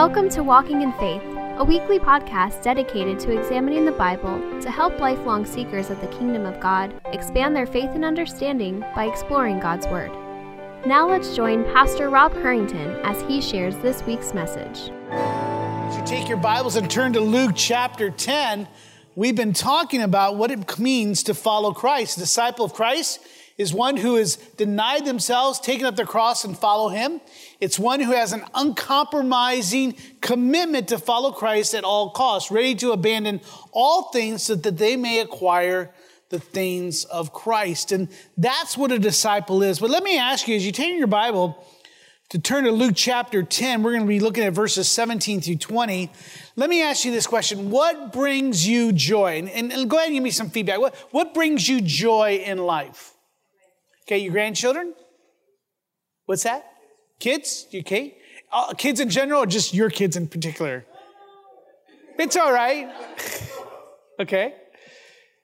Welcome to Walking in Faith, a weekly podcast dedicated to examining the Bible to help lifelong seekers of the kingdom of God expand their faith and understanding by exploring God's Word. Now let's join Pastor Rob Harrington as he shares this week's message. As you take your Bibles and turn to Luke chapter 10, we've been talking about what it means to follow Christ. Disciple of Christ is one who has denied themselves, taken up their cross, and follow him. It's one who has an uncompromising commitment to follow Christ at all costs, ready to abandon all things so that they may acquire the things of Christ. And that's what a disciple is. But let me ask you, as you take your Bible to turn to Luke chapter 10, we're going to be looking at verses 17 through 20. Let me ask you this question What brings you joy? And, and, and go ahead and give me some feedback. What, what brings you joy in life? Okay, your grandchildren? What's that? Kids? Okay. Uh, kids in general or just your kids in particular? It's all right. okay.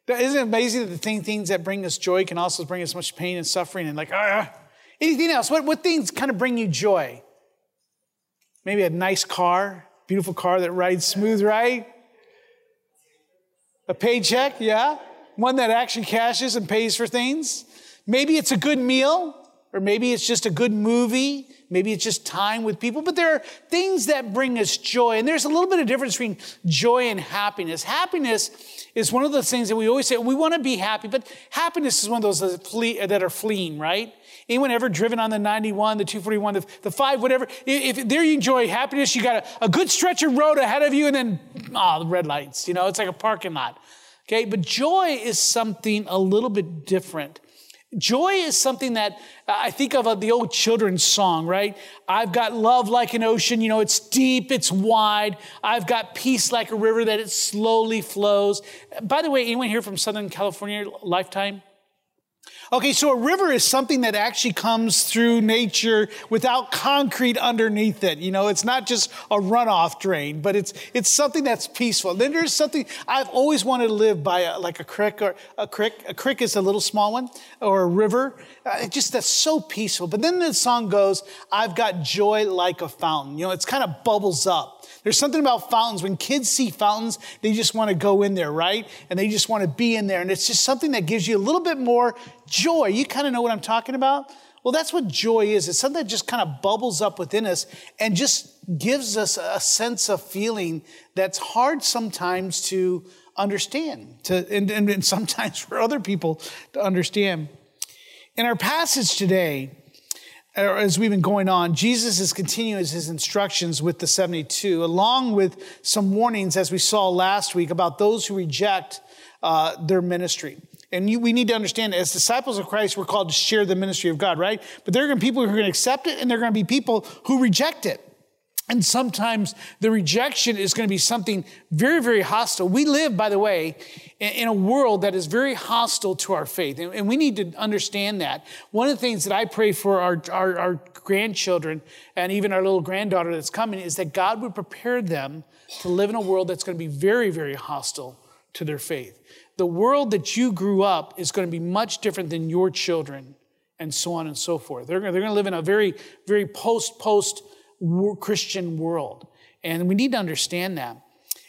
Isn't it amazing that the thing, things that bring us joy can also bring us much pain and suffering and like, ah, anything else? What, what things kind of bring you joy? Maybe a nice car, beautiful car that rides smooth, right? A paycheck, yeah? One that actually cashes and pays for things. Maybe it's a good meal, or maybe it's just a good movie. Maybe it's just time with people, but there are things that bring us joy. And there's a little bit of difference between joy and happiness. Happiness is one of those things that we always say, we want to be happy, but happiness is one of those that, flee, that are fleeing, right? Anyone ever driven on the 91, the 241, the, the 5, whatever? If, if there you enjoy happiness, you got a, a good stretch of road ahead of you and then, ah, oh, the red lights. You know, it's like a parking lot. Okay, but joy is something a little bit different. Joy is something that I think of uh, the old children's song, right? I've got love like an ocean, you know, it's deep, it's wide. I've got peace like a river that it slowly flows. By the way, anyone here from Southern California lifetime? Okay, so a river is something that actually comes through nature without concrete underneath it. You know, it's not just a runoff drain, but it's it's something that's peaceful. Then there's something I've always wanted to live by, a, like a creek or a creek. A creek is a little small one, or a river. Uh, it just that's so peaceful. But then the song goes, "I've got joy like a fountain." You know, it's kind of bubbles up. There's something about fountains. When kids see fountains, they just want to go in there, right? And they just want to be in there. And it's just something that gives you a little bit more joy. You kind of know what I'm talking about? Well, that's what joy is. It's something that just kind of bubbles up within us and just gives us a sense of feeling that's hard sometimes to understand, to, and, and, and sometimes for other people to understand. In our passage today, as we've been going on, Jesus is continuing his instructions with the 72, along with some warnings, as we saw last week, about those who reject uh, their ministry. And you, we need to understand, as disciples of Christ, we're called to share the ministry of God, right? But there are going to be people who are going to accept it, and there are going to be people who reject it. And sometimes the rejection is going to be something very, very hostile. We live, by the way, in a world that is very hostile to our faith. And we need to understand that. One of the things that I pray for our, our, our grandchildren and even our little granddaughter that's coming is that God would prepare them to live in a world that's going to be very, very hostile to their faith. The world that you grew up is going to be much different than your children, and so on and so forth. They're, they're going to live in a very, very post, post, Christian world. And we need to understand that.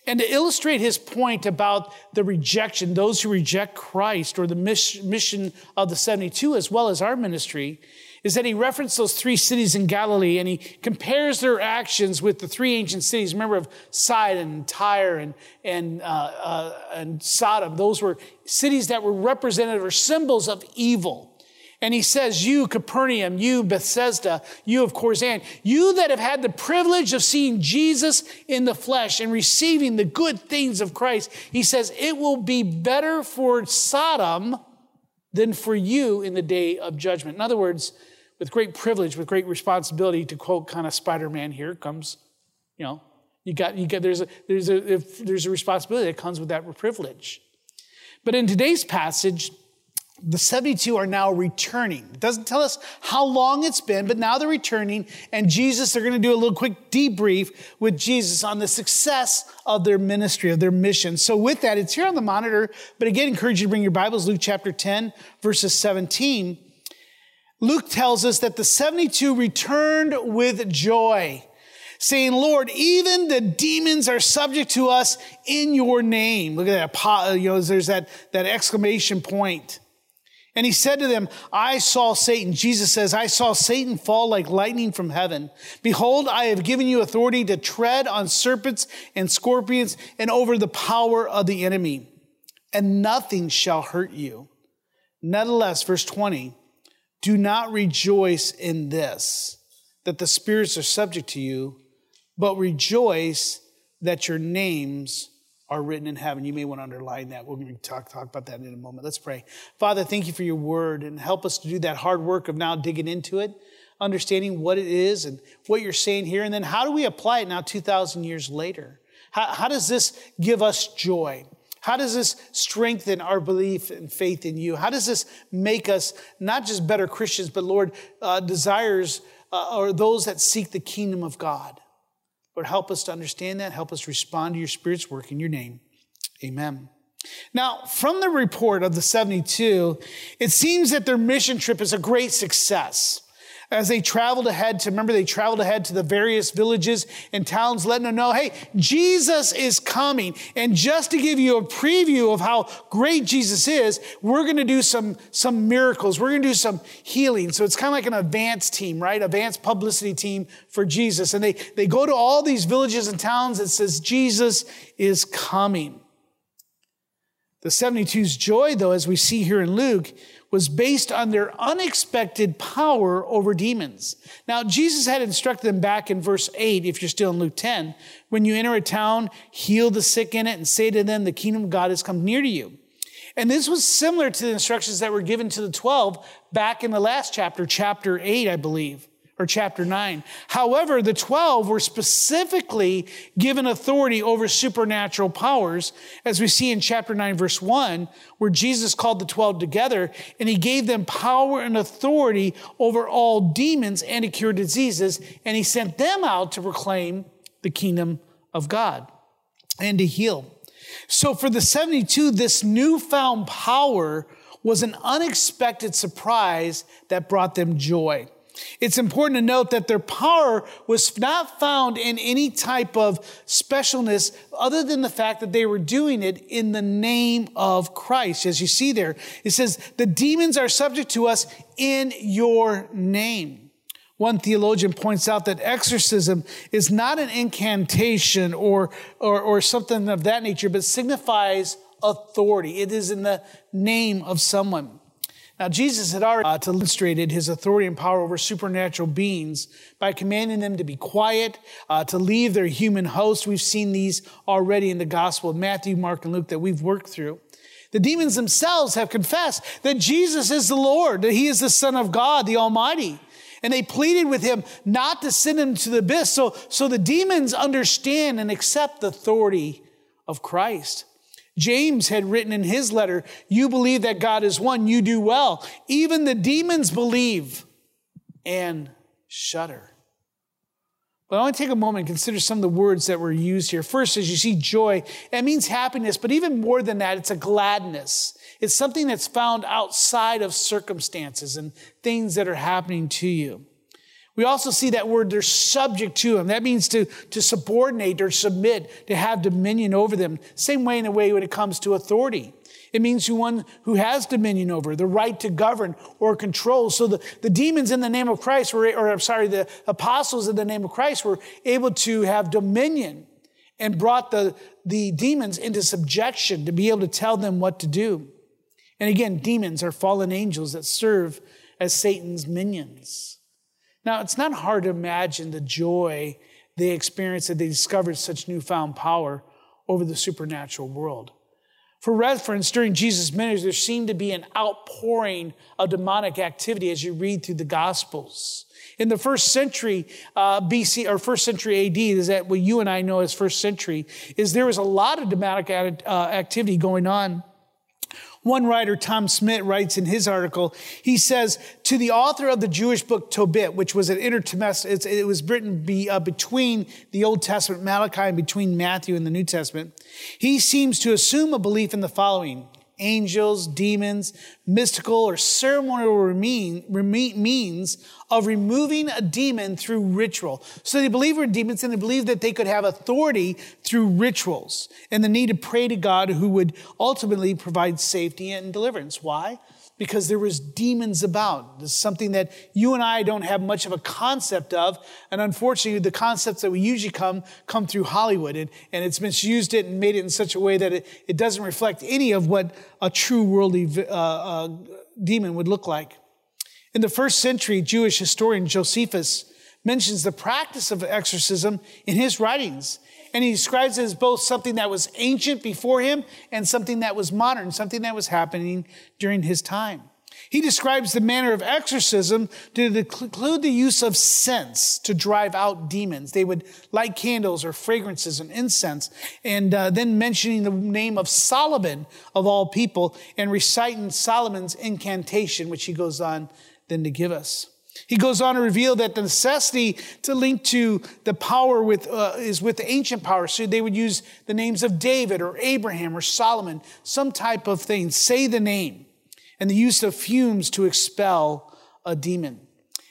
And to illustrate his point about the rejection, those who reject Christ or the mission of the 72, as well as our ministry, is that he referenced those three cities in Galilee and he compares their actions with the three ancient cities. Remember of Sidon, Tyre, and, and, uh, uh, and Sodom. Those were cities that were representative or symbols of evil. And he says, You, Capernaum, you, Bethsaida, you of Chorazin, you that have had the privilege of seeing Jesus in the flesh and receiving the good things of Christ, he says, It will be better for Sodom than for you in the day of judgment. In other words, with great privilege, with great responsibility, to quote kind of Spider Man here comes, you know, you got, you got, there's a, there's a, there's a responsibility that comes with that privilege. But in today's passage, the 72 are now returning. It doesn't tell us how long it's been, but now they're returning. And Jesus, they're going to do a little quick debrief with Jesus on the success of their ministry, of their mission. So, with that, it's here on the monitor. But again, I encourage you to bring your Bibles, Luke chapter 10, verses 17. Luke tells us that the 72 returned with joy. saying, Lord, even the demons are subject to us in your name. Look at that. You know, there's that, that exclamation point. And he said to them, I saw Satan. Jesus says, I saw Satan fall like lightning from heaven. Behold, I have given you authority to tread on serpents and scorpions and over the power of the enemy, and nothing shall hurt you. Nevertheless, verse 20, do not rejoice in this, that the spirits are subject to you, but rejoice that your names are written in heaven. You may want to underline that. To talk, talk about that in a moment. Let's pray. Father, thank you for your word and help us to do that hard work of now digging into it, understanding what it is and what you're saying here. And then how do we apply it now 2,000 years later? How, how does this give us joy? How does this strengthen our belief and faith in you? How does this make us not just better Christians, but Lord, uh, desires uh, or those that seek the kingdom of God? Lord, help us to understand that. Help us respond to your Spirit's work in your name. Amen. Now, from the report of the 72, it seems that their mission trip is a great success as they traveled ahead to, remember, they traveled ahead to the various villages and towns, letting them know, hey, Jesus is coming. And just to give you a preview of how great Jesus is, we're going to do some, some miracles. We're going to do some healing. So it's kind of like an advanced team, right? Advanced publicity team for Jesus. And they, they go to all these villages and towns that says, Jesus is coming. The 72's joy, though, as we see here in Luke, was based on their unexpected power over demons. Now, Jesus had instructed them back in verse 8, if you're still in Luke 10, when you enter a town, heal the sick in it, and say to them, The kingdom of God has come near to you. And this was similar to the instructions that were given to the 12 back in the last chapter, chapter 8, I believe or chapter 9. However, the 12 were specifically given authority over supernatural powers, as we see in chapter 9, verse 1, where Jesus called the 12 together and he gave them power and authority over all demons and to cure diseases, and he sent them out to proclaim the kingdom of God and to heal. So for the 72, this newfound power was an unexpected surprise that brought them joy. It's important to note that their power was not found in any type of specialness other than the fact that they were doing it in the name of Christ. As you see there, it says, the demons are subject to us in your name. One theologian points out that exorcism is not an incantation or, or, or something of that nature, but signifies authority. It is in the name of someone. Now, Jesus had already uh, demonstrated his authority and power over supernatural beings by commanding them to be quiet, uh, to leave their human host. We've seen these already in the Gospel of Matthew, Mark, and Luke that we've worked through. The demons themselves have confessed that Jesus is the Lord, that he is the Son of God, the Almighty. And they pleaded with him not to send him to the abyss. So, so the demons understand and accept the authority of Christ. James had written in his letter, You believe that God is one, you do well. Even the demons believe and shudder. But I want to take a moment and consider some of the words that were used here. First, as you see joy, it means happiness, but even more than that, it's a gladness. It's something that's found outside of circumstances and things that are happening to you. We also see that word, they're subject to him. That means to, to subordinate or submit, to have dominion over them. Same way in a way when it comes to authority. It means one who has dominion over, the right to govern or control. So the, the demons in the name of Christ were, or I'm sorry, the apostles in the name of Christ were able to have dominion and brought the, the demons into subjection to be able to tell them what to do. And again, demons are fallen angels that serve as Satan's minions. Now, it's not hard to imagine the joy they experienced that they discovered such newfound power over the supernatural world. For reference, during Jesus' ministry, there seemed to be an outpouring of demonic activity as you read through the Gospels. In the first century uh, BC or first century AD, is that what you and I know as first century, is there was a lot of demonic uh, activity going on. One writer, Tom Smith, writes in his article, he says, to the author of the Jewish book Tobit, which was an intertestament, it was written be, uh, between the Old Testament, Malachi, and between Matthew and the New Testament, he seems to assume a belief in the following. Angels, demons, mystical or ceremonial means of removing a demon through ritual. So they believe were demons and they believe that they could have authority through rituals and the need to pray to God who would ultimately provide safety and deliverance. Why? Because there was demons about. This is something that you and I don't have much of a concept of. And unfortunately, the concepts that we usually come, come through Hollywood. And, and it's misused it and made it in such a way that it, it doesn't reflect any of what a true worldly uh, uh, demon would look like. In the first century, Jewish historian Josephus mentions the practice of exorcism in his writings. And he describes it as both something that was ancient before him and something that was modern, something that was happening during his time. He describes the manner of exorcism to include the use of scents to drive out demons. They would light candles or fragrances and incense, and uh, then mentioning the name of Solomon of all people and reciting Solomon's incantation, which he goes on then to give us. He goes on to reveal that the necessity to link to the power with, uh, is with the ancient power. So they would use the names of David or Abraham or Solomon, some type of thing, say the name, and the use of fumes to expel a demon.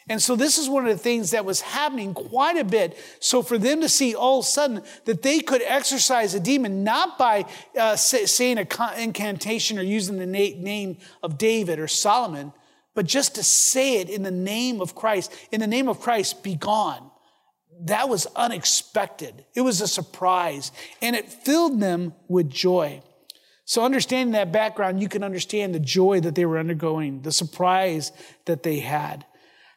And so this is one of the things that was happening quite a bit. So for them to see all of a sudden that they could exorcise a demon, not by uh, say, saying an incantation or using the na- name of David or Solomon, but just to say it in the name of Christ, in the name of Christ, be gone. That was unexpected. It was a surprise, and it filled them with joy. So, understanding that background, you can understand the joy that they were undergoing, the surprise that they had.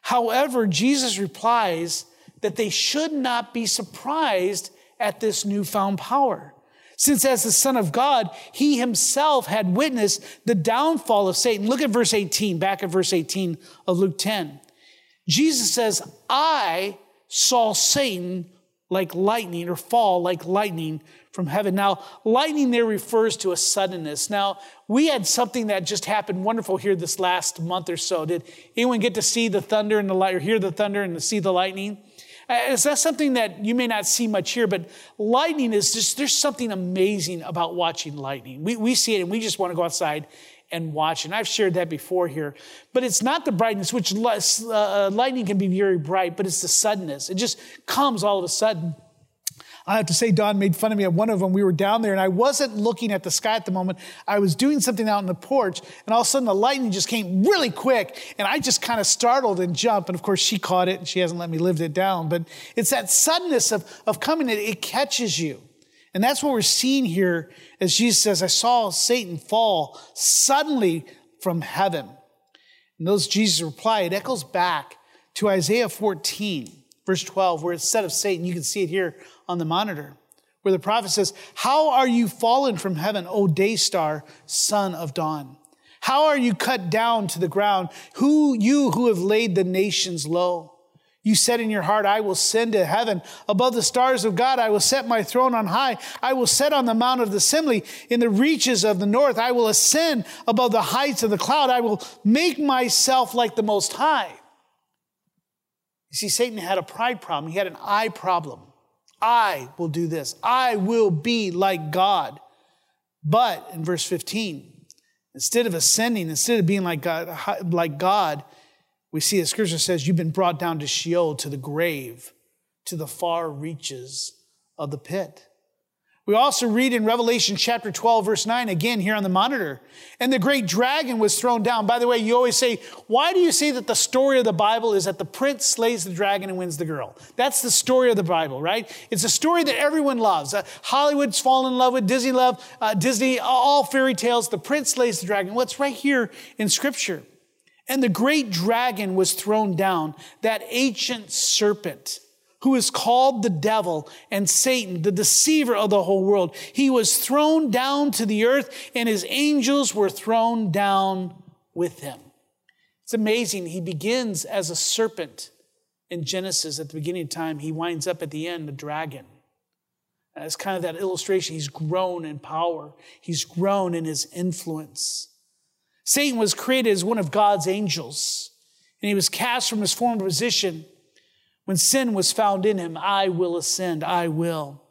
However, Jesus replies that they should not be surprised at this newfound power. Since as the Son of God, he himself had witnessed the downfall of Satan. Look at verse 18, back at verse 18 of Luke 10. Jesus says, I saw Satan like lightning or fall like lightning from heaven. Now, lightning there refers to a suddenness. Now, we had something that just happened wonderful here this last month or so. Did anyone get to see the thunder and the light or hear the thunder and see the lightning? Uh, is that something that you may not see much here, but lightning is just, there's something amazing about watching lightning. We, we see it and we just want to go outside and watch. And I've shared that before here. But it's not the brightness, which uh, lightning can be very bright, but it's the suddenness. It just comes all of a sudden. I have to say, Don made fun of me at one of them. We were down there and I wasn't looking at the sky at the moment. I was doing something out on the porch and all of a sudden the lightning just came really quick and I just kind of startled and jumped. And of course she caught it and she hasn't let me live it down. But it's that suddenness of, of coming, it, it catches you. And that's what we're seeing here as Jesus says, I saw Satan fall suddenly from heaven. And those Jesus reply, it echoes back to Isaiah 14, verse 12, where it's said of Satan, you can see it here on the monitor, where the prophet says, How are you fallen from heaven, O day star, son of dawn? How are you cut down to the ground, who you who have laid the nations low? You said in your heart, I will send to heaven. Above the stars of God, I will set my throne on high. I will set on the mount of the assembly in the reaches of the north. I will ascend above the heights of the cloud. I will make myself like the Most High. You see, Satan had a pride problem. He had an I problem. I will do this. I will be like God. But in verse 15, instead of ascending, instead of being like God, like God, we see the scripture says you've been brought down to Sheol, to the grave, to the far reaches of the pit. We also read in Revelation chapter 12, verse 9, again here on the monitor. And the great dragon was thrown down. By the way, you always say, why do you say that the story of the Bible is that the prince slays the dragon and wins the girl? That's the story of the Bible, right? It's a story that everyone loves. Uh, Hollywood's fallen in love with Disney love, uh, Disney, all fairy tales. The prince slays the dragon. What's well, right here in scripture? And the great dragon was thrown down, that ancient serpent who is called the devil and Satan, the deceiver of the whole world. He was thrown down to the earth and his angels were thrown down with him. It's amazing. He begins as a serpent in Genesis at the beginning of time. He winds up at the end a dragon. And kind of that illustration. He's grown in power. He's grown in his influence. Satan was created as one of God's angels, and he was cast from his former position when sin was found in him, I will ascend, I will.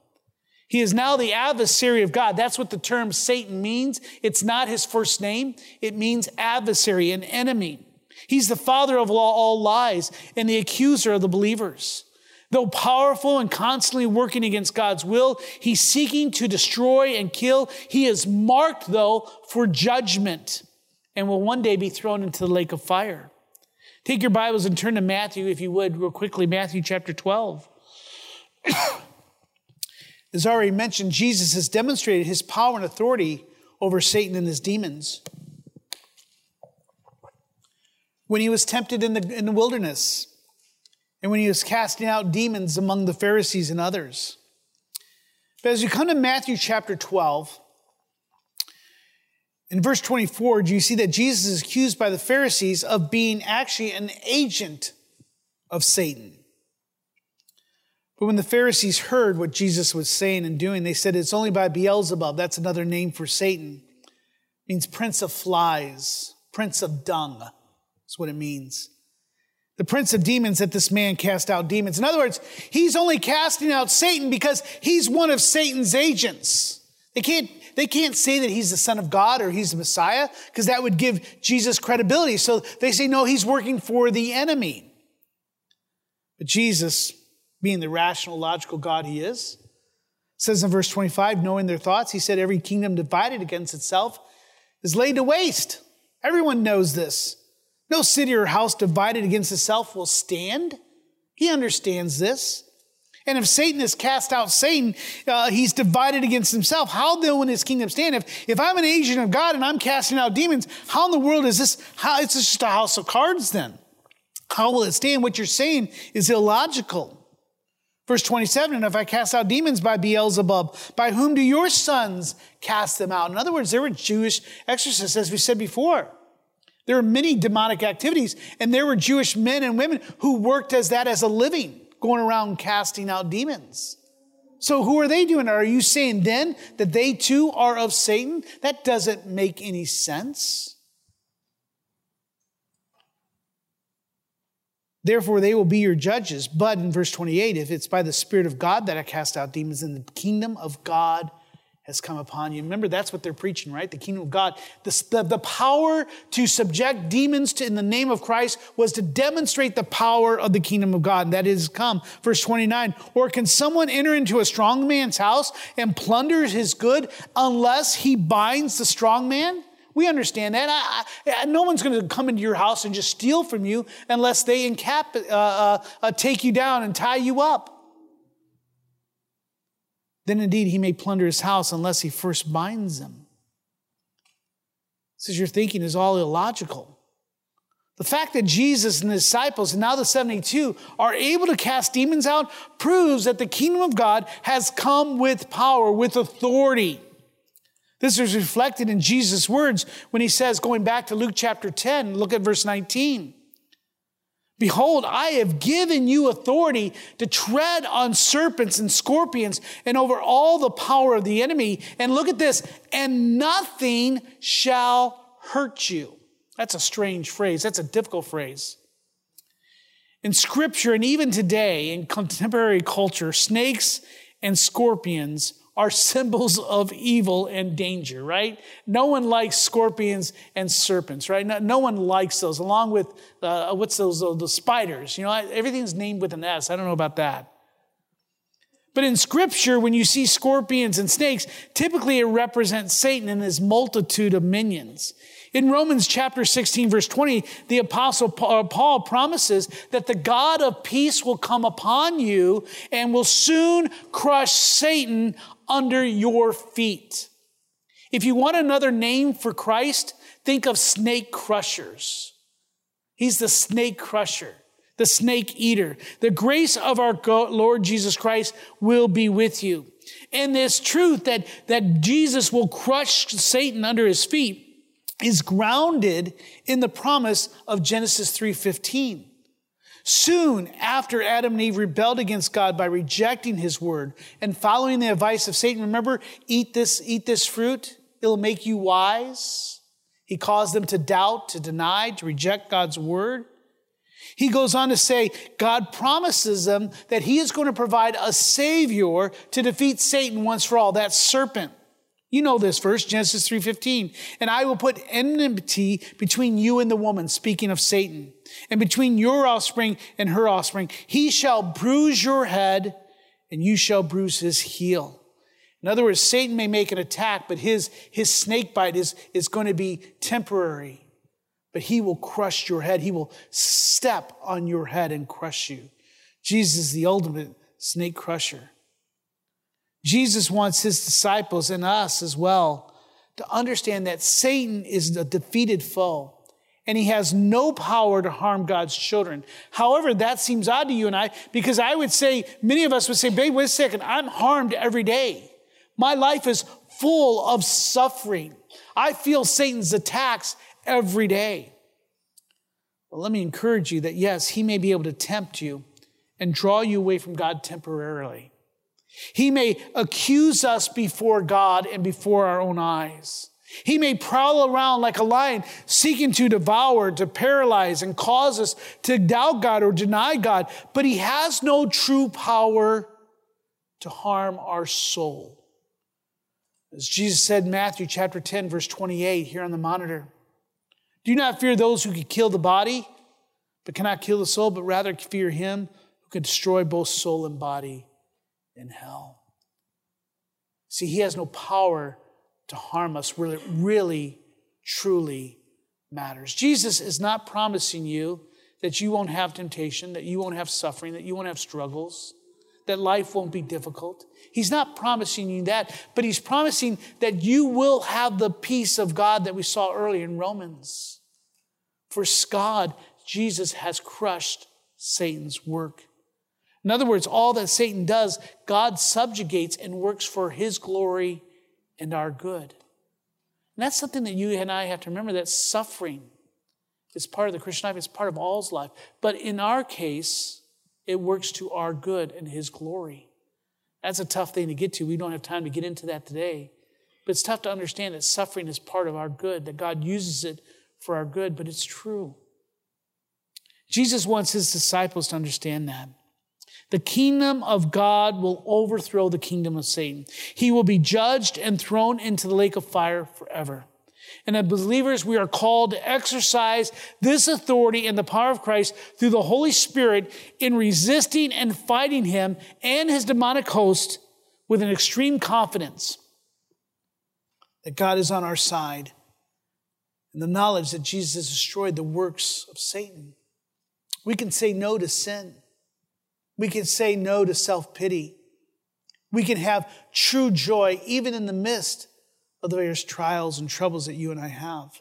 He is now the adversary of God. That's what the term Satan means. It's not his first name. It means adversary, an enemy. He's the father of all lies and the accuser of the believers. Though powerful and constantly working against God's will, he's seeking to destroy and kill. He is marked, though, for judgment and will one day be thrown into the lake of fire. Take your Bibles and turn to Matthew, if you would, real quickly, Matthew chapter 12. As already mentioned, Jesus has demonstrated his power and authority over Satan and his demons. When he was tempted in the, in the wilderness, and when he was casting out demons among the Pharisees and others. But as you come to Matthew chapter 12, in verse 24, do you see that Jesus is accused by the Pharisees of being actually an agent of Satan? But when the Pharisees heard what Jesus was saying and doing, they said, It's only by Beelzebub. That's another name for Satan. It means prince of flies, prince of dung. That's what it means. The prince of demons that this man cast out demons. In other words, he's only casting out Satan because he's one of Satan's agents. They can't, they can't say that he's the son of God or he's the Messiah because that would give Jesus credibility. So they say, no, he's working for the enemy. But Jesus being the rational, logical God he is. says in verse 25, knowing their thoughts, he said, Every kingdom divided against itself is laid to waste. Everyone knows this. No city or house divided against itself will stand. He understands this. And if Satan has cast out Satan, uh, he's divided against himself. How then will his kingdom stand? If, if I'm an agent of God and I'm casting out demons, how in the world is this? How, it's just a house of cards then. How will it stand? What you're saying is illogical. Verse 27, and if I cast out demons by Beelzebub, by whom do your sons cast them out? In other words, there were Jewish exorcists, as we said before. There were many demonic activities, and there were Jewish men and women who worked as that as a living, going around casting out demons. So who are they doing? Are you saying then that they too are of Satan? That doesn't make any sense. Therefore, they will be your judges. But in verse 28, if it's by the Spirit of God that I cast out demons, then the kingdom of God has come upon you. Remember, that's what they're preaching, right? The kingdom of God. The, the, the power to subject demons to, in the name of Christ was to demonstrate the power of the kingdom of God. That is come. Verse 29. Or can someone enter into a strong man's house and plunder his good unless he binds the strong man? We understand that. I, I, no one's going to come into your house and just steal from you unless they encap, uh, uh, uh, take you down and tie you up. Then indeed he may plunder his house unless he first binds them. Says your thinking is all illogical. The fact that Jesus and the disciples, and now the 72, are able to cast demons out proves that the kingdom of God has come with power, with authority. This is reflected in Jesus' words when he says, going back to Luke chapter 10, look at verse 19. Behold, I have given you authority to tread on serpents and scorpions and over all the power of the enemy. And look at this, and nothing shall hurt you. That's a strange phrase. That's a difficult phrase. In scripture and even today in contemporary culture, snakes and scorpions are symbols of evil and danger, right? No one likes scorpions and serpents, right? No, no one likes those, along with, uh, what's those, uh, the spiders. You know, everything's named with an S. I don't know about that. But in scripture, when you see scorpions and snakes, typically it represents Satan and his multitude of minions. In Romans chapter 16, verse 20, the apostle uh, Paul promises that the God of peace will come upon you and will soon crush Satan under your feet. If you want another name for Christ, think of snake crushers. He's the snake crusher, the snake eater. The grace of our Lord Jesus Christ will be with you. And this truth that, that Jesus will crush Satan under his feet is grounded in the promise of Genesis 3:15. Soon after Adam and Eve rebelled against God by rejecting his word and following the advice of Satan, remember, eat this, eat this fruit, it'll make you wise. He caused them to doubt, to deny, to reject God's word. He goes on to say, God promises them that he is going to provide a savior to defeat Satan once for all, that serpent. You know this verse, Genesis 3:15. And I will put enmity between you and the woman, speaking of Satan, and between your offspring and her offspring. He shall bruise your head, and you shall bruise his heel. In other words, Satan may make an attack, but his, his snake bite is, is going to be temporary. But he will crush your head. He will step on your head and crush you. Jesus is the ultimate snake crusher. Jesus wants his disciples and us as well to understand that Satan is a defeated foe and he has no power to harm God's children. However, that seems odd to you and I because I would say, many of us would say, babe, wait a second, I'm harmed every day. My life is full of suffering. I feel Satan's attacks every day. Well, let me encourage you that yes, he may be able to tempt you and draw you away from God temporarily. He may accuse us before God and before our own eyes. He may prowl around like a lion, seeking to devour, to paralyze, and cause us to doubt God or deny God, but he has no true power to harm our soul. As Jesus said in Matthew chapter 10, verse 28, here on the monitor, do not fear those who can kill the body, but cannot kill the soul, but rather fear him who can destroy both soul and body in hell. See, he has no power to harm us where it really, truly matters. Jesus is not promising you that you won't have temptation, that you won't have suffering, that you won't have struggles, that life won't be difficult. He's not promising you that, but he's promising that you will have the peace of God that we saw earlier in Romans. For God, Jesus has crushed Satan's work. In other words, all that Satan does, God subjugates and works for his glory and our good. And that's something that you and I have to remember that suffering is part of the Christian life, it's part of all's life. But in our case, it works to our good and his glory. That's a tough thing to get to. We don't have time to get into that today. But it's tough to understand that suffering is part of our good, that God uses it for our good, but it's true. Jesus wants his disciples to understand that. The kingdom of God will overthrow the kingdom of Satan. He will be judged and thrown into the lake of fire forever. And as believers, we are called to exercise this authority and the power of Christ through the Holy Spirit in resisting and fighting him and his demonic host with an extreme confidence that God is on our side and the knowledge that Jesus destroyed the works of Satan. We can say no to sin. We can say no to self pity. We can have true joy even in the midst of the various trials and troubles that you and I have.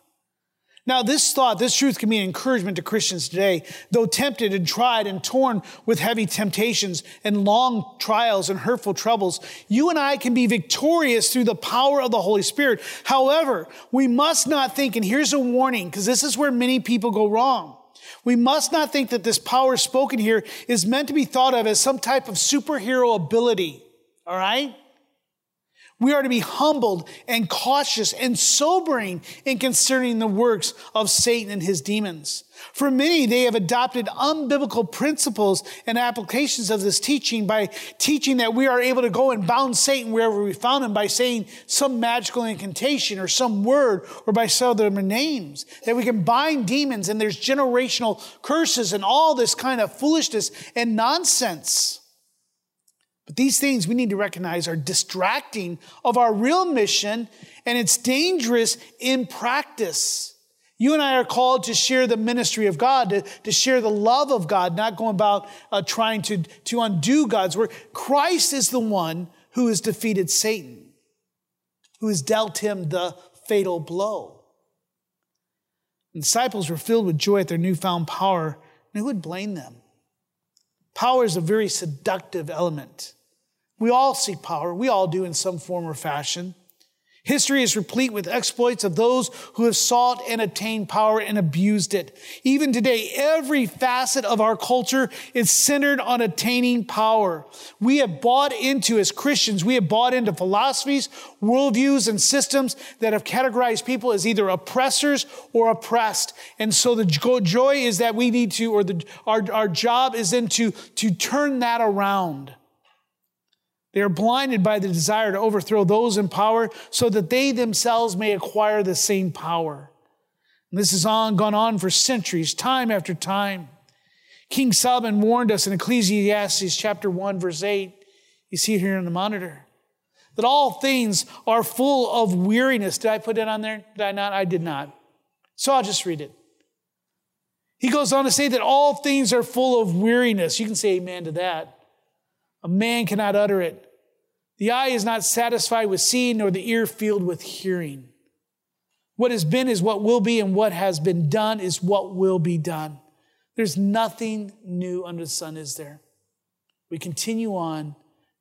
Now, this thought, this truth can be an encouragement to Christians today. Though tempted and tried and torn with heavy temptations and long trials and hurtful troubles, you and I can be victorious through the power of the Holy Spirit. However, we must not think, and here's a warning, because this is where many people go wrong. We must not think that this power spoken here is meant to be thought of as some type of superhero ability. All right? We are to be humbled and cautious and sobering in concerning the works of Satan and his demons. For many, they have adopted unbiblical principles and applications of this teaching by teaching that we are able to go and bound Satan wherever we found him by saying some magical incantation or some word or by some of their names. That we can bind demons and there's generational curses and all this kind of foolishness and nonsense. But these things we need to recognize are distracting of our real mission, and it's dangerous in practice. You and I are called to share the ministry of God, to, to share the love of God, not going about uh, trying to, to undo God's work. Christ is the one who has defeated Satan, who has dealt him the fatal blow. The disciples were filled with joy at their newfound power, and who would blame them? Power is a very seductive element. We all seek power. We all do in some form or fashion. History is replete with exploits of those who have sought and attained power and abused it. Even today, every facet of our culture is centered on attaining power. We have bought into, as Christians, we have bought into philosophies, worldviews, and systems that have categorized people as either oppressors or oppressed. And so the joy is that we need to, or the, our, our job is then to, to turn that around. They are blinded by the desire to overthrow those in power so that they themselves may acquire the same power. And this has on, gone on for centuries, time after time. King Solomon warned us in Ecclesiastes chapter 1, verse 8. You see it here on the monitor. That all things are full of weariness. Did I put it on there? Did I not? I did not. So I'll just read it. He goes on to say that all things are full of weariness. You can say amen to that. A man cannot utter it. The eye is not satisfied with seeing, nor the ear filled with hearing. What has been is what will be, and what has been done is what will be done. There's nothing new under the sun, is there? We continue on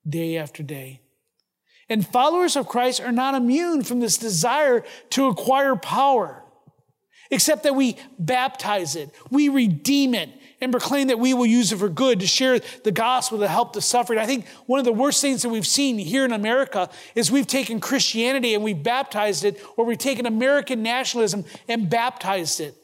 day after day. And followers of Christ are not immune from this desire to acquire power, except that we baptize it, we redeem it, and proclaim that we will use it for good to share the gospel to help the suffering. I think one of the worst things that we've seen here in America is we've taken Christianity and we've baptized it, or we've taken American nationalism and baptized it.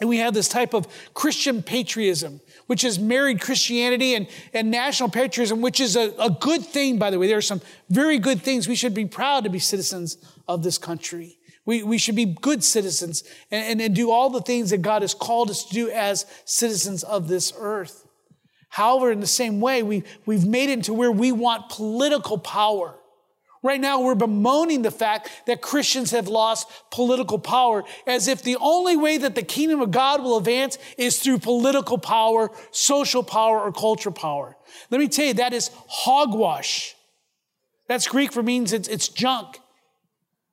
And we have this type of Christian patriotism, which is married Christianity and, and national patriotism, which is a, a good thing, by the way. There are some very good things. We should be proud to be citizens of this country. We, we should be good citizens and, and, and do all the things that God has called us to do as citizens of this earth. However, in the same way, we, we've made it to where we want political power. Right now, we're bemoaning the fact that Christians have lost political power as if the only way that the kingdom of God will advance is through political power, social power, or cultural power. Let me tell you, that is hogwash. That's Greek for means it's, it's junk.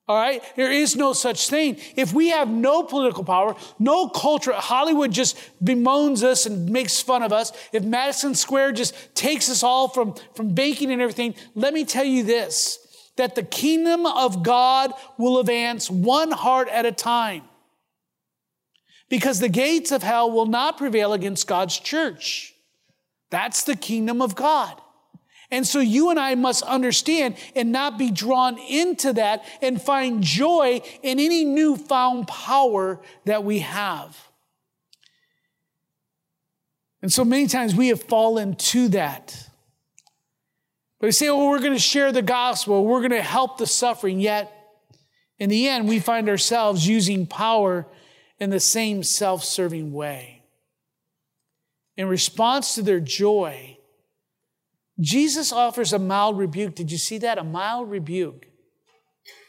All right? There is no such thing. If we have no political power, no culture, Hollywood just bemoans us and makes fun of us. If Madison Square just takes us all from, from banking and everything, let me tell you this that the kingdom of God will advance one heart at a time. Because the gates of hell will not prevail against God's church. That's the kingdom of God. And so you and I must understand and not be drawn into that and find joy in any newfound power that we have. And so many times we have fallen to that. But we say, oh, we're going to share the gospel, we're going to help the suffering, yet in the end, we find ourselves using power in the same self serving way. In response to their joy, Jesus offers a mild rebuke. Did you see that? A mild rebuke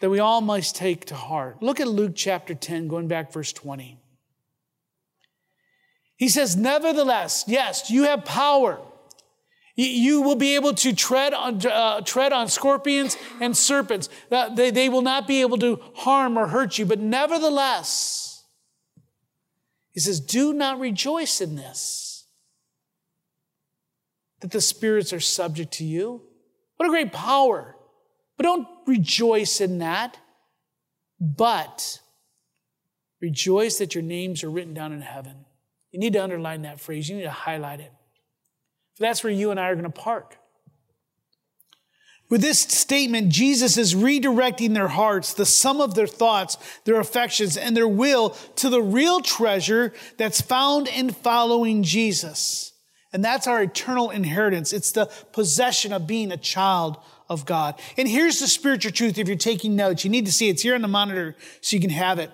that we all must take to heart. Look at Luke chapter 10, going back verse 20. He says, Nevertheless, yes, you have power. You will be able to tread on, uh, tread on scorpions and serpents. Uh, they, they will not be able to harm or hurt you. But nevertheless, he says, Do not rejoice in this that the spirits are subject to you. What a great power. But don't rejoice in that, but rejoice that your names are written down in heaven. You need to underline that phrase, you need to highlight it. For that's where you and I are going to park. With this statement, Jesus is redirecting their hearts, the sum of their thoughts, their affections, and their will to the real treasure that's found in following Jesus. And that's our eternal inheritance. It's the possession of being a child of God. And here's the spiritual truth if you're taking notes. You need to see it. It's here on the monitor so you can have it.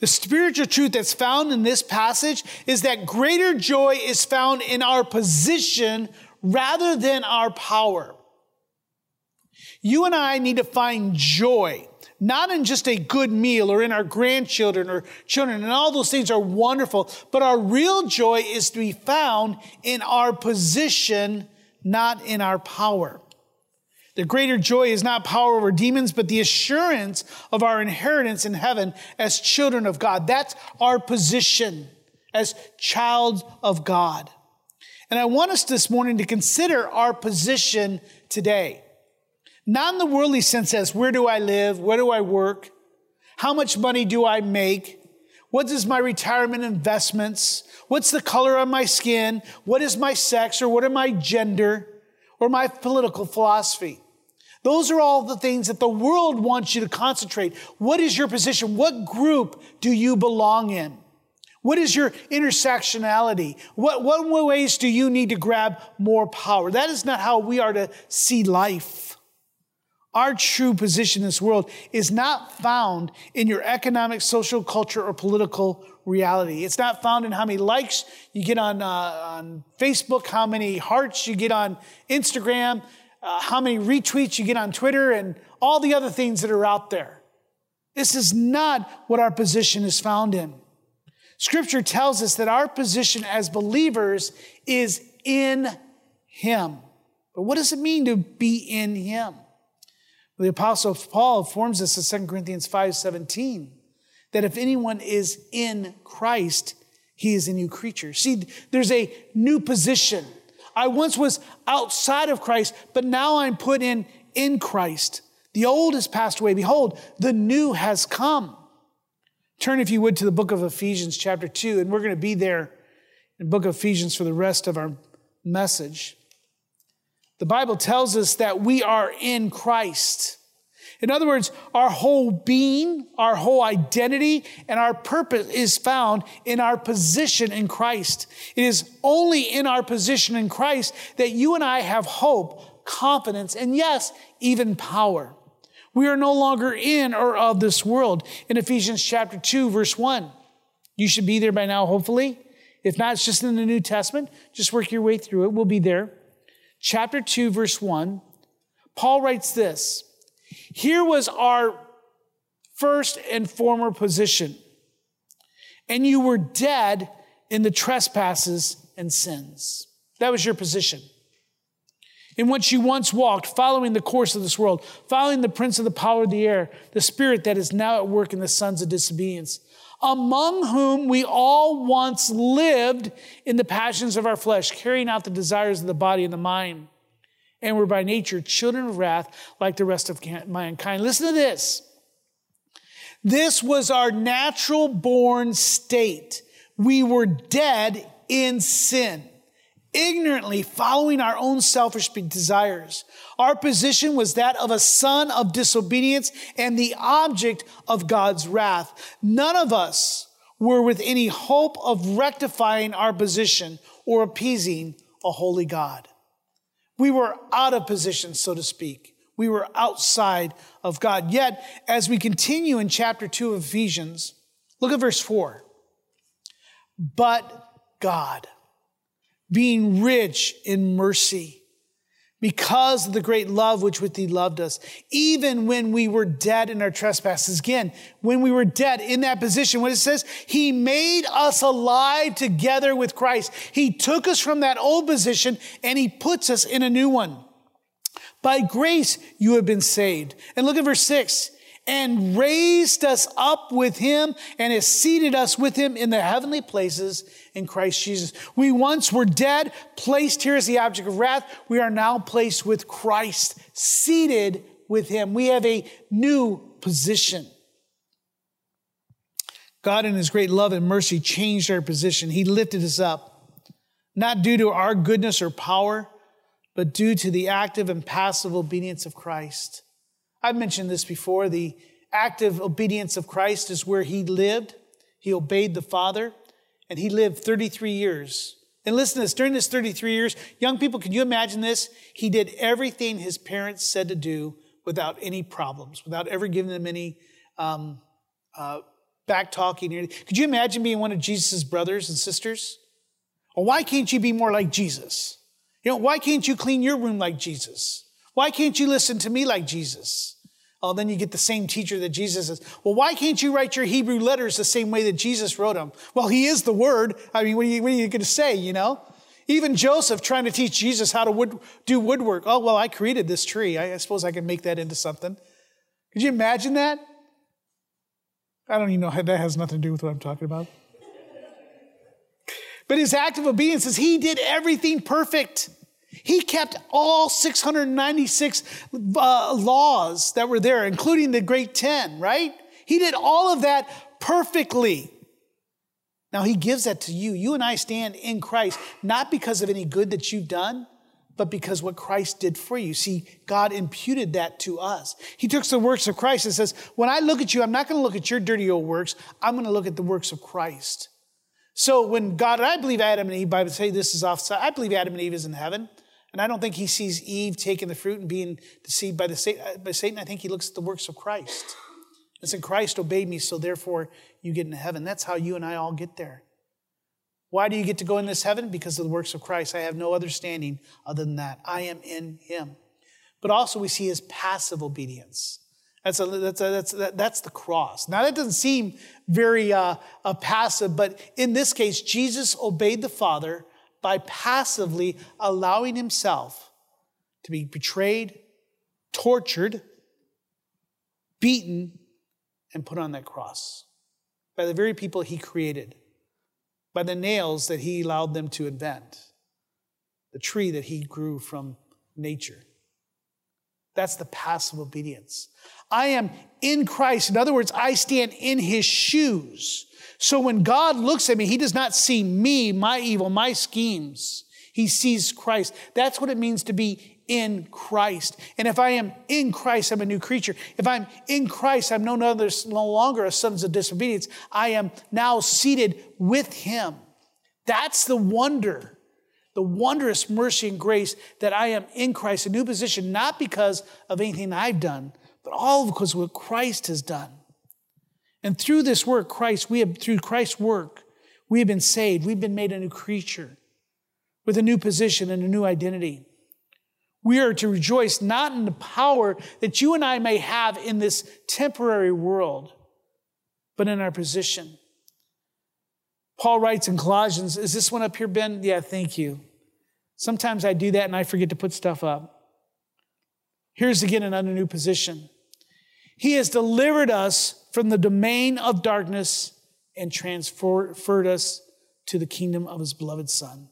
The spiritual truth that's found in this passage is that greater joy is found in our position rather than our power. You and I need to find joy not in just a good meal or in our grandchildren or children, and all those things are wonderful, but our real joy is to be found in our position, not in our power. The greater joy is not power over demons, but the assurance of our inheritance in heaven as children of God. That's our position as child of God. And I want us this morning to consider our position today. Not in the worldly sense as where do I live? Where do I work? How much money do I make? What is my retirement investments? What's the color of my skin? What is my sex or what are my gender or my political philosophy? Those are all the things that the world wants you to concentrate. What is your position? What group do you belong in? What is your intersectionality? What, what ways do you need to grab more power? That is not how we are to see life. Our true position in this world is not found in your economic, social, culture, or political reality. It's not found in how many likes you get on, uh, on Facebook, how many hearts you get on Instagram, uh, how many retweets you get on Twitter, and all the other things that are out there. This is not what our position is found in. Scripture tells us that our position as believers is in Him. But what does it mean to be in Him? The Apostle Paul informs us in 2 Corinthians 5:17 that if anyone is in Christ, he is a new creature. See, there's a new position. I once was outside of Christ, but now I'm put in in Christ. The old has passed away. Behold, the new has come. Turn, if you would, to the book of Ephesians, chapter 2, and we're going to be there in the book of Ephesians for the rest of our message. The Bible tells us that we are in Christ. In other words, our whole being, our whole identity, and our purpose is found in our position in Christ. It is only in our position in Christ that you and I have hope, confidence, and yes, even power. We are no longer in or of this world. In Ephesians chapter 2, verse 1, you should be there by now, hopefully. If not, it's just in the New Testament. Just work your way through it. We'll be there chapter 2, verse 1, Paul writes this Here was our first and former position, and you were dead in the trespasses and sins. That was your position. In which you once walked, following the course of this world, following the prince of the power of the air, the spirit that is now at work in the sons of disobedience among whom we all once lived in the passions of our flesh, carrying out the desires of the body and the mind. And were by nature children of wrath like the rest of mankind. Listen to this. This was our natural born state. We were dead in sin ignorantly following our own selfish desires. Our position was that of a son of disobedience and the object of God's wrath. None of us were with any hope of rectifying our position or appeasing a holy God. We were out of position, so to speak. We were outside of God. Yet, as we continue in chapter 2 of Ephesians, look at verse 4. But God being rich in mercy because of the great love which with thee loved us, even when we were dead in our trespasses. Again, when we were dead in that position, when it says he made us alive together with Christ, he took us from that old position and he puts us in a new one. By grace, you have been saved. And look at verse six and raised us up with him and has seated us with him in the heavenly places in Christ Jesus. We once were dead, placed here as the object of wrath. We are now placed with Christ, seated with him. We have a new position. God, in his great love and mercy, changed our position. He lifted us up, not due to our goodness or power, but due to the active and passive obedience of Christ. I've mentioned this before. The active obedience of Christ is where he lived. He obeyed the Father, and he lived 33 years. And listen to this during this 33 years, young people, can you imagine this? He did everything his parents said to do without any problems, without ever giving them any um, uh, back talking. Could you imagine being one of Jesus' brothers and sisters? Or why can't you be more like Jesus? You know, why can't you clean your room like Jesus? Why can't you listen to me like Jesus? Oh, then you get the same teacher that Jesus is. Well, why can't you write your Hebrew letters the same way that Jesus wrote them? Well, he is the word. I mean, what are you, you going to say, you know? Even Joseph trying to teach Jesus how to wood, do woodwork. Oh, well, I created this tree. I, I suppose I can make that into something. Could you imagine that? I don't even know that has nothing to do with what I'm talking about. But his act of obedience is he did everything perfect. He kept all 696 uh, laws that were there, including the Great Ten, right? He did all of that perfectly. Now, He gives that to you. You and I stand in Christ, not because of any good that you've done, but because what Christ did for you. See, God imputed that to us. He took the works of Christ and says, When I look at you, I'm not going to look at your dirty old works, I'm going to look at the works of Christ. So when God, and I believe Adam and Eve, Bible say this is offside, I believe Adam and Eve is in heaven. And I don't think he sees Eve taking the fruit and being deceived by, the, by Satan. I think he looks at the works of Christ. And said, Christ obeyed me, so therefore you get into heaven. That's how you and I all get there. Why do you get to go in this heaven? Because of the works of Christ. I have no other standing other than that. I am in him. But also we see his passive obedience. That's, a, that's, a, that's, a, that's the cross. Now that doesn't seem very uh, uh, passive, but in this case, Jesus obeyed the Father by passively allowing himself to be betrayed, tortured, beaten, and put on that cross by the very people he created, by the nails that he allowed them to invent, the tree that he grew from nature. That's the passive obedience. I am in Christ. In other words, I stand in his shoes. So when God looks at me, he does not see me, my evil, my schemes. He sees Christ. That's what it means to be in Christ. And if I am in Christ, I'm a new creature. If I'm in Christ, I'm no, no longer a son of disobedience. I am now seated with him. That's the wonder, the wondrous mercy and grace that I am in Christ, a new position, not because of anything I've done, but all because of what Christ has done. And through this work, Christ, we have, through Christ's work, we have been saved. We've been made a new creature with a new position and a new identity. We are to rejoice not in the power that you and I may have in this temporary world, but in our position. Paul writes in Colossians, is this one up here, Ben? Yeah, thank you. Sometimes I do that and I forget to put stuff up. Here's again another new position. He has delivered us from the domain of darkness and transferred us to the kingdom of his beloved Son,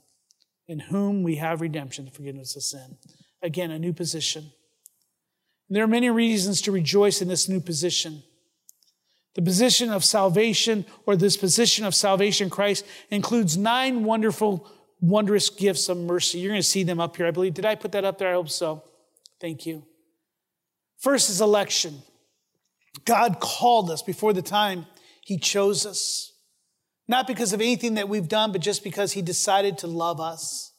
in whom we have redemption, the forgiveness of sin. Again, a new position. There are many reasons to rejoice in this new position. The position of salvation, or this position of salvation Christ, includes nine wonderful, wondrous gifts of mercy. You're going to see them up here, I believe. Did I put that up there? I hope so. Thank you. First is election. God called us before the time He chose us. Not because of anything that we've done, but just because He decided to love us.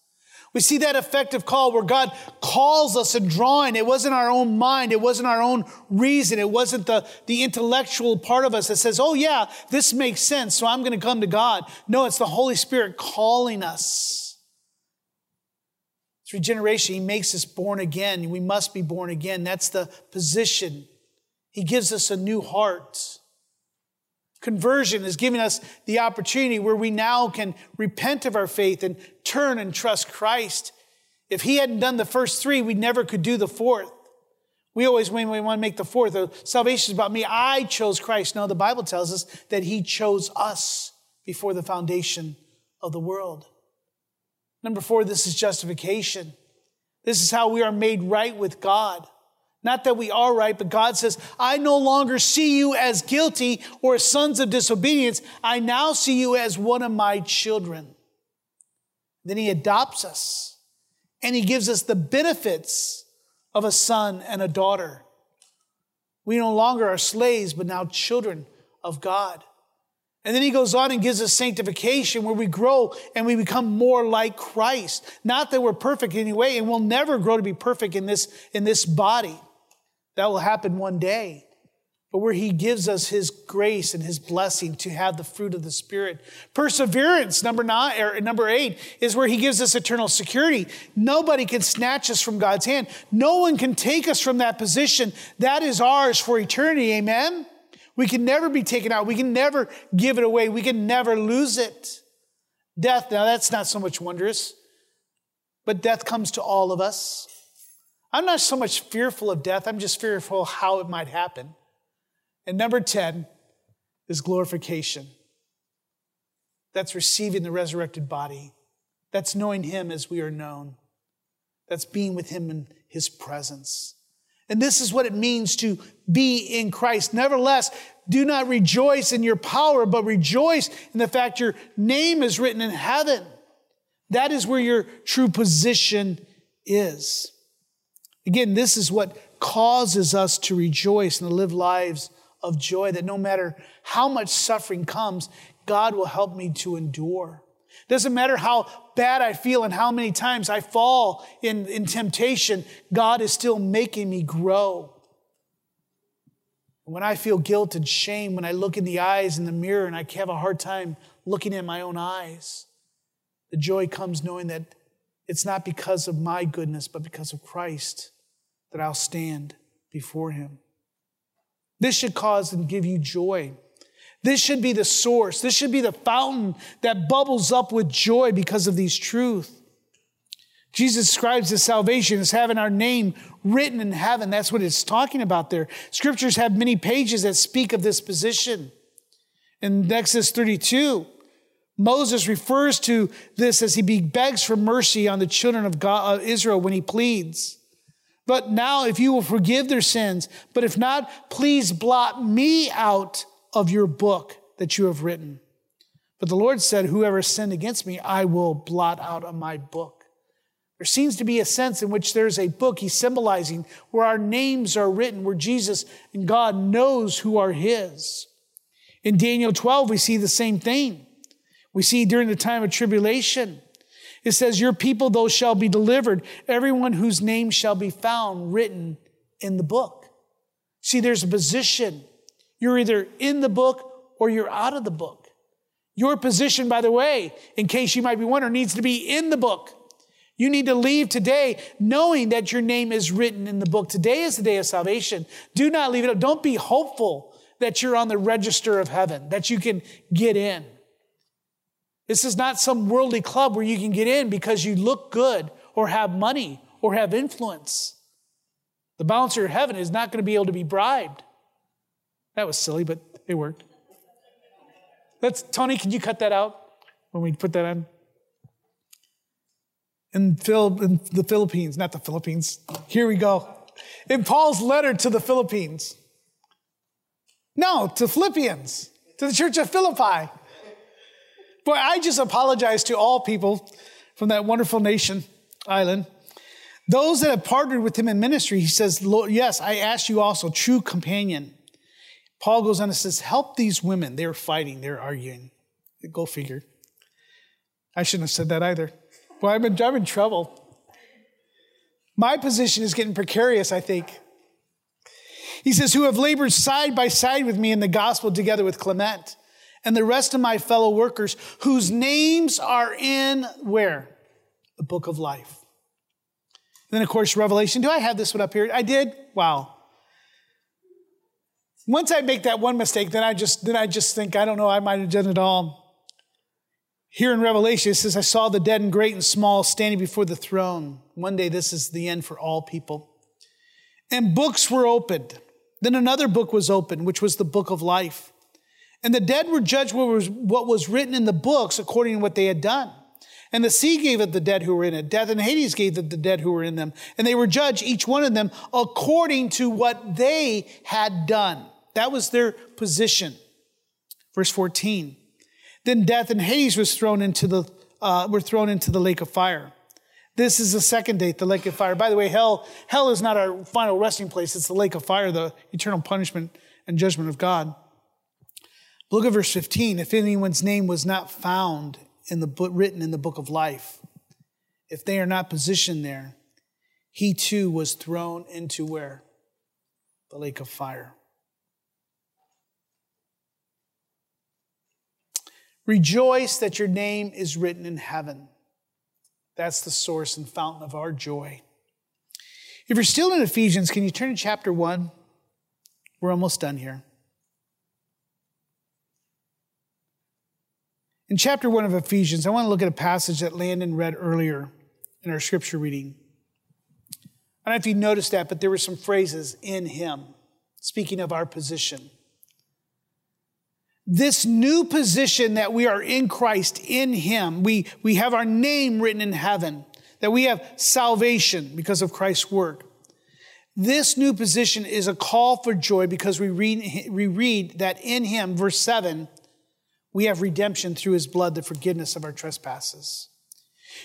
We see that effective call where God calls us and drawing. It wasn't our own mind. It wasn't our own reason. It wasn't the, the intellectual part of us that says, oh yeah, this makes sense. So I'm going to come to God. No, it's the Holy Spirit calling us. It's regeneration. He makes us born again. We must be born again. That's the position he gives us a new heart. Conversion is giving us the opportunity where we now can repent of our faith and turn and trust Christ. If he hadn't done the first three, we never could do the fourth. We always, when we want to make the fourth, salvation is about me. I chose Christ. No, the Bible tells us that he chose us before the foundation of the world. Number four, this is justification. This is how we are made right with God. Not that we are right, but God says, I no longer see you as guilty or sons of disobedience. I now see you as one of my children. Then he adopts us and he gives us the benefits of a son and a daughter. We no longer are slaves, but now children of God. And then he goes on and gives us sanctification where we grow and we become more like Christ. Not that we're perfect anyway, and we'll never grow to be perfect in this, in this body. That will happen one day. But where he gives us his grace and his blessing to have the fruit of the Spirit. Perseverance, number nine, or number eight, is where he gives us eternal security. Nobody can snatch us from God's hand. No one can take us from that position. That is ours for eternity. Amen? We can never be taken out. We can never give it away. We can never lose it. Death, now that's not so much wondrous, but death comes to all of us. I'm not so much fearful of death, I'm just fearful how it might happen. And number 10 is glorification. That's receiving the resurrected body. That's knowing Him as we are known. That's being with Him in His presence. And this is what it means to be in Christ. Nevertheless, do not rejoice in your power, but rejoice in the fact your name is written in heaven. That is where your true position is. Again, this is what causes us to rejoice and live lives of joy that no matter how much suffering comes, God will help me to endure. Doesn't matter how bad I feel and how many times I fall in, in temptation, God is still making me grow. When I feel guilt and shame, when I look in the eyes in the mirror and I have a hard time looking in my own eyes, the joy comes knowing that it's not because of my goodness, but because of Christ that I'll stand before Him. This should cause and give you joy. This should be the source. This should be the fountain that bubbles up with joy because of these truths. Jesus describes this salvation as having our name written in heaven. That's what it's talking about there. Scriptures have many pages that speak of this position. In Exodus 32, Moses refers to this as he begs for mercy on the children of God, uh, Israel when he pleads. But now, if you will forgive their sins, but if not, please blot me out of your book that you have written. But the Lord said, Whoever sinned against me, I will blot out of my book. There seems to be a sense in which there's a book he's symbolizing where our names are written, where Jesus and God knows who are his. In Daniel 12, we see the same thing. We see during the time of tribulation, it says, Your people, those shall be delivered, everyone whose name shall be found written in the book. See, there's a position. You're either in the book or you're out of the book. Your position, by the way, in case you might be wondering, needs to be in the book. You need to leave today knowing that your name is written in the book. Today is the day of salvation. Do not leave it up. Don't be hopeful that you're on the register of heaven, that you can get in. This is not some worldly club where you can get in because you look good or have money or have influence. The bouncer of heaven is not going to be able to be bribed. That was silly, but it worked. Let's, Tony, can you cut that out when we put that on? In, Phil, in the Philippines, not the Philippines. Here we go. In Paul's letter to the Philippines. No, to Philippians, to the church of Philippi. Boy, I just apologize to all people from that wonderful nation, island. Those that have partnered with him in ministry, he says, Lord, yes, I ask you also, true companion. Paul goes on and says, help these women. They're fighting, they're arguing. Go figure. I shouldn't have said that either. Well, I'm in, I'm in trouble. My position is getting precarious, I think. He says, who have labored side by side with me in the gospel together with Clement and the rest of my fellow workers whose names are in where? The book of life. And then, of course, Revelation. Do I have this one up here? I did? Wow. Once I make that one mistake, then I just then I just think, I don't know, I might have done it all. Here in Revelation, it says, I saw the dead and great and small standing before the throne. One day this is the end for all people. And books were opened. Then another book was opened, which was the book of life. And the dead were judged what was, what was written in the books according to what they had done. And the sea gave it the dead who were in it. Death and Hades gave it the dead who were in them. And they were judged, each one of them, according to what they had done. That was their position. Verse 14. Then death and Hades was thrown into the, uh, were thrown into the lake of fire. This is the second date, the lake of fire. By the way, hell, hell is not our final resting place. It's the lake of fire, the eternal punishment and judgment of God. Look at verse 15. If anyone's name was not found in the book, written in the book of life, if they are not positioned there, he too was thrown into where? The lake of fire. Rejoice that your name is written in heaven. That's the source and fountain of our joy. If you're still in Ephesians, can you turn to chapter 1? We're almost done here. In chapter 1 of Ephesians, I want to look at a passage that Landon read earlier in our scripture reading. I don't know if you noticed that, but there were some phrases in him speaking of our position. This new position that we are in Christ, in Him, we, we have our name written in heaven. that we have salvation because of Christ's work. This new position is a call for joy because we read, we read that in him, verse 7, we have redemption through his blood, the forgiveness of our trespasses.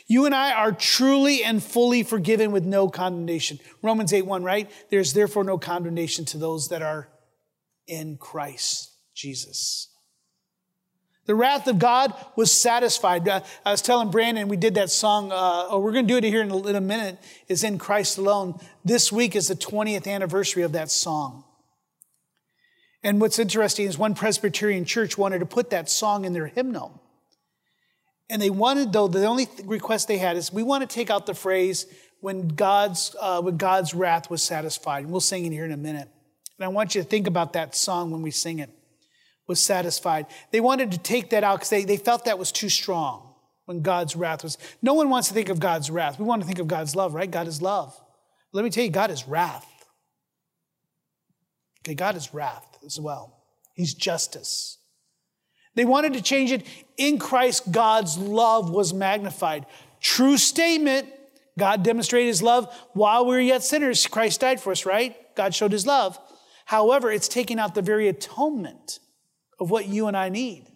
You and I are truly and fully forgiven with no condemnation. Romans 8 1, right? There's therefore no condemnation to those that are in Christ Jesus. The wrath of God was satisfied. Uh, I was telling Brandon, we did that song, uh, oh, we're going to do it here in a, in a minute, is In Christ Alone. This week is the 20th anniversary of that song. And what's interesting is one Presbyterian church wanted to put that song in their hymnal. And they wanted, though, the only request they had is we want to take out the phrase when God's, uh, when God's wrath was satisfied. And we'll sing it here in a minute. And I want you to think about that song when we sing it was satisfied. They wanted to take that out because they, they felt that was too strong when God's wrath was. No one wants to think of God's wrath. We want to think of God's love, right? God is love. Let me tell you, God is wrath. Okay, God is wrath as well. He's justice. They wanted to change it. In Christ, God's love was magnified. True statement. God demonstrated his love while we were yet sinners. Christ died for us, right? God showed his love. However, it's taking out the very atonement of what you and I need.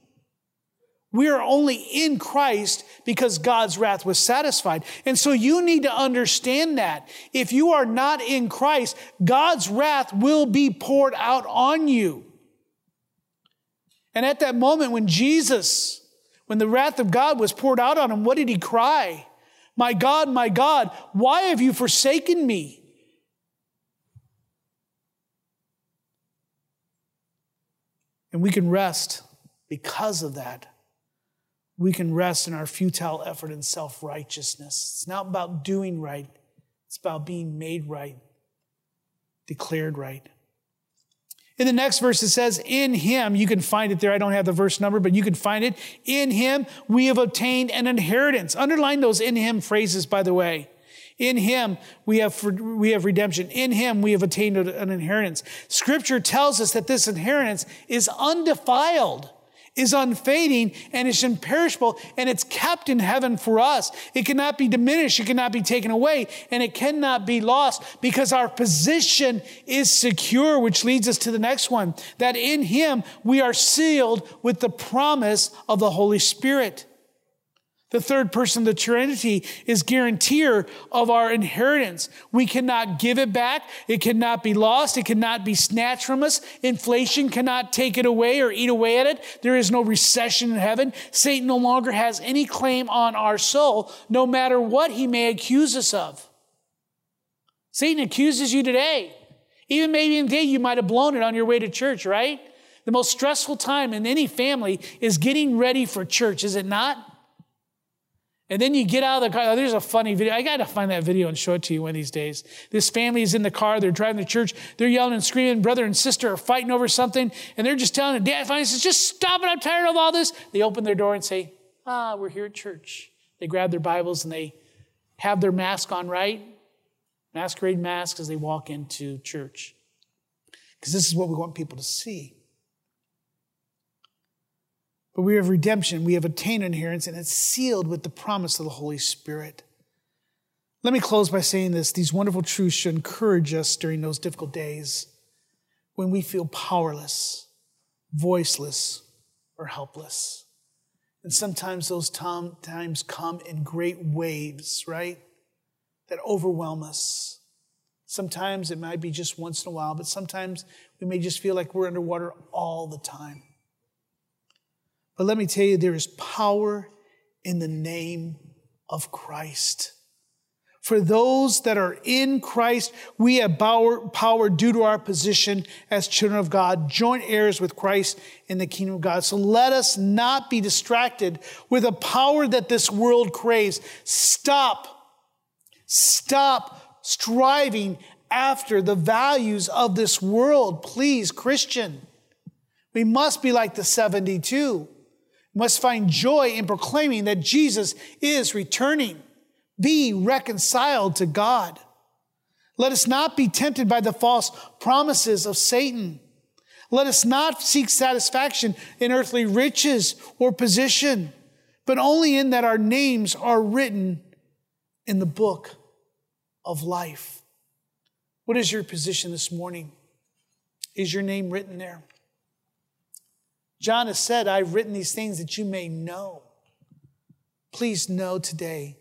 We are only in Christ because God's wrath was satisfied. And so you need to understand that. If you are not in Christ, God's wrath will be poured out on you. And at that moment when Jesus, when the wrath of God was poured out on him, what did he cry? My God, my God, why have you forsaken me? And we can rest because of that. We can rest in our futile effort and self righteousness. It's not about doing right, it's about being made right, declared right. In the next verse, it says, In him, you can find it there. I don't have the verse number, but you can find it. In him, we have obtained an inheritance. Underline those in him phrases, by the way. In him we have, we have redemption. In him we have attained an inheritance. Scripture tells us that this inheritance is undefiled, is unfading, and is imperishable, and it's kept in heaven for us. It cannot be diminished, it cannot be taken away, and it cannot be lost because our position is secure, which leads us to the next one that in him we are sealed with the promise of the Holy Spirit. The third person of the Trinity is guarantor of our inheritance. We cannot give it back. It cannot be lost. It cannot be snatched from us. Inflation cannot take it away or eat away at it. There is no recession in heaven. Satan no longer has any claim on our soul, no matter what he may accuse us of. Satan accuses you today. Even maybe in the day you might have blown it on your way to church, right? The most stressful time in any family is getting ready for church, is it not? And then you get out of the car. Oh, there's a funny video. I got to find that video and show it to you one of these days. This family is in the car. They're driving to church. They're yelling and screaming. Brother and sister are fighting over something. And they're just telling the dad finally says, just stop it. I'm tired of all this. They open their door and say, ah, we're here at church. They grab their Bibles and they have their mask on right. Masquerade mask as they walk into church. Because this is what we want people to see. But we have redemption, we have obtained inheritance, and it's sealed with the promise of the Holy Spirit. Let me close by saying this these wonderful truths should encourage us during those difficult days when we feel powerless, voiceless, or helpless. And sometimes those times come in great waves, right? That overwhelm us. Sometimes it might be just once in a while, but sometimes we may just feel like we're underwater all the time. But let me tell you, there is power in the name of Christ. For those that are in Christ, we have power due to our position as children of God, joint heirs with Christ in the kingdom of God. So let us not be distracted with a power that this world craves. Stop. Stop striving after the values of this world. Please, Christian. We must be like the 72 must find joy in proclaiming that Jesus is returning. Be reconciled to God. Let us not be tempted by the false promises of Satan. Let us not seek satisfaction in earthly riches or position, but only in that our names are written in the book of life. What is your position this morning? Is your name written there? John has said, I've written these things that you may know. Please know today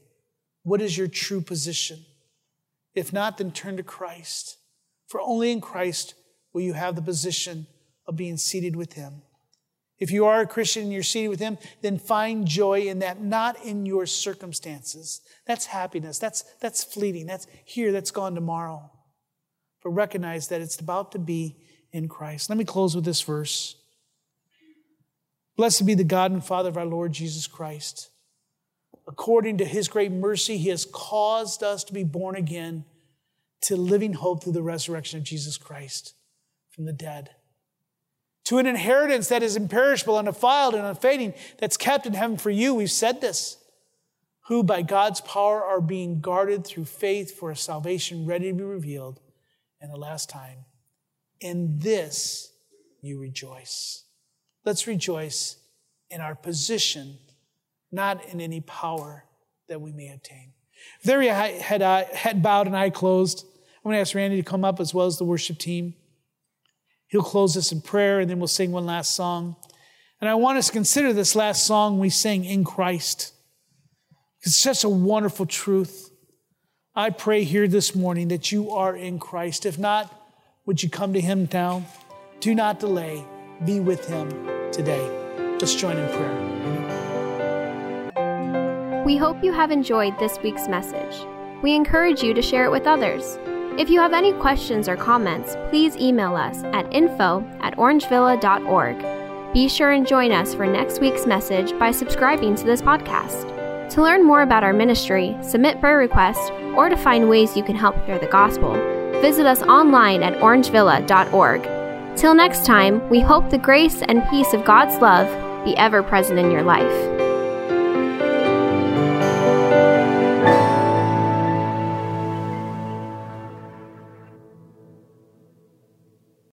what is your true position. If not, then turn to Christ. For only in Christ will you have the position of being seated with Him. If you are a Christian and you're seated with Him, then find joy in that, not in your circumstances. That's happiness. That's, that's fleeting. That's here. That's gone tomorrow. But recognize that it's about to be in Christ. Let me close with this verse. Blessed be the God and Father of our Lord Jesus Christ. According to his great mercy, he has caused us to be born again to living hope through the resurrection of Jesus Christ from the dead. To an inheritance that is imperishable, undefiled, and unfading, that's kept in heaven for you. We've said this. Who by God's power are being guarded through faith for a salvation ready to be revealed in the last time. In this you rejoice. Let's rejoice in our position, not in any power that we may obtain. There you had, uh, head bowed and eye closed. I'm going to ask Randy to come up as well as the worship team. He'll close us in prayer and then we'll sing one last song. And I want us to consider this last song we sing in Christ. It's such a wonderful truth. I pray here this morning that you are in Christ. If not, would you come to Him now? Do not delay. Be with Him today. Let's join in prayer. We hope you have enjoyed this week's message. We encourage you to share it with others. If you have any questions or comments, please email us at info at orangevilla.org. Be sure and join us for next week's message by subscribing to this podcast. To learn more about our ministry, submit prayer requests, or to find ways you can help share the gospel, visit us online at orangevilla.org. Till next time, we hope the grace and peace of God's love be ever present in your life.